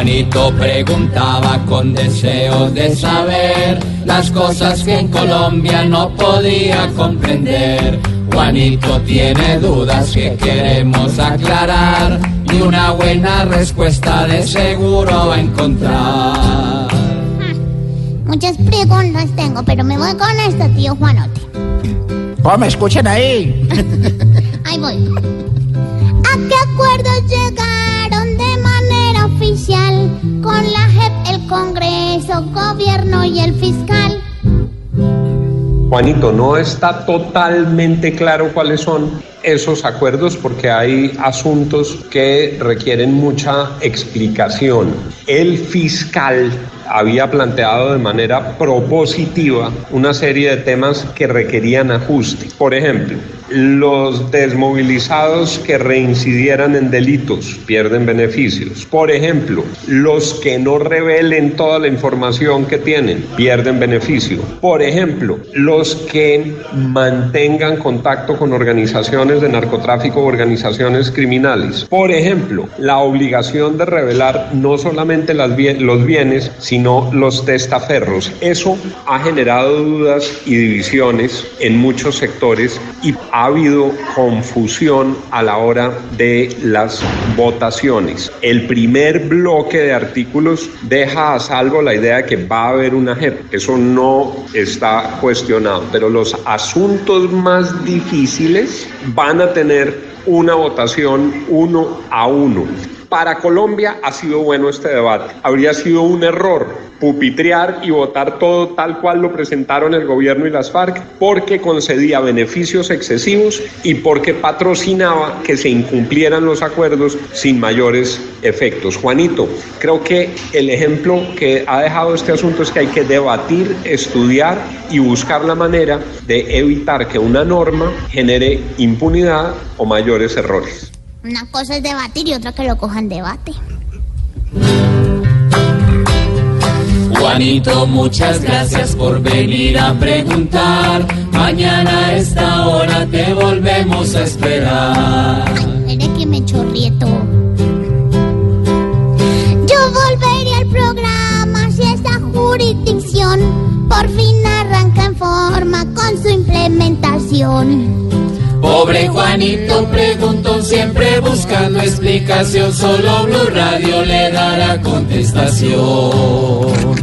Juanito preguntaba con deseos de saber las cosas que en Colombia no podía comprender. Juanito tiene dudas que queremos aclarar y una buena respuesta de seguro va a encontrar. Muchas preguntas tengo, pero me voy con esta, tío Juanote. ¿Cómo me escuchan ahí? Ahí voy. Con la JEP, el Congreso, gobierno y el fiscal? Juanito, no está totalmente claro cuáles son esos acuerdos porque hay asuntos que requieren mucha explicación. El fiscal había planteado de manera propositiva una serie de temas que requerían ajuste. Por ejemplo, los desmovilizados que reincidieran en delitos pierden beneficios. Por ejemplo, los que no revelen toda la información que tienen pierden beneficio. Por ejemplo, los que mantengan contacto con organizaciones de narcotráfico o organizaciones criminales. Por ejemplo, la obligación de revelar no solamente los bienes, sino los testaferros. Eso ha generado dudas y divisiones en muchos sectores y ha habido confusión a la hora de las votaciones. El primer bloque de artículos deja a salvo la idea de que va a haber una JEP. Eso no está cuestionado, pero los asuntos más difíciles van a tener una votación uno a uno. Para Colombia ha sido bueno este debate. Habría sido un error pupitrear y votar todo tal cual lo presentaron el gobierno y las FARC porque concedía beneficios excesivos y porque patrocinaba que se incumplieran los acuerdos sin mayores efectos. Juanito, creo que el ejemplo que ha dejado este asunto es que hay que debatir, estudiar y buscar la manera de evitar que una norma genere impunidad o mayores errores. Una cosa es debatir y otra que lo cojan debate. Juanito, muchas gracias por venir a preguntar. Mañana a esta hora te volvemos a esperar. Mire que me chorrieto. Yo volveré al programa si esta jurisdicción por fin arranca en forma con su implementación. Pobre Juanito preguntó siempre buscando explicación, solo Blue Radio le dará contestación.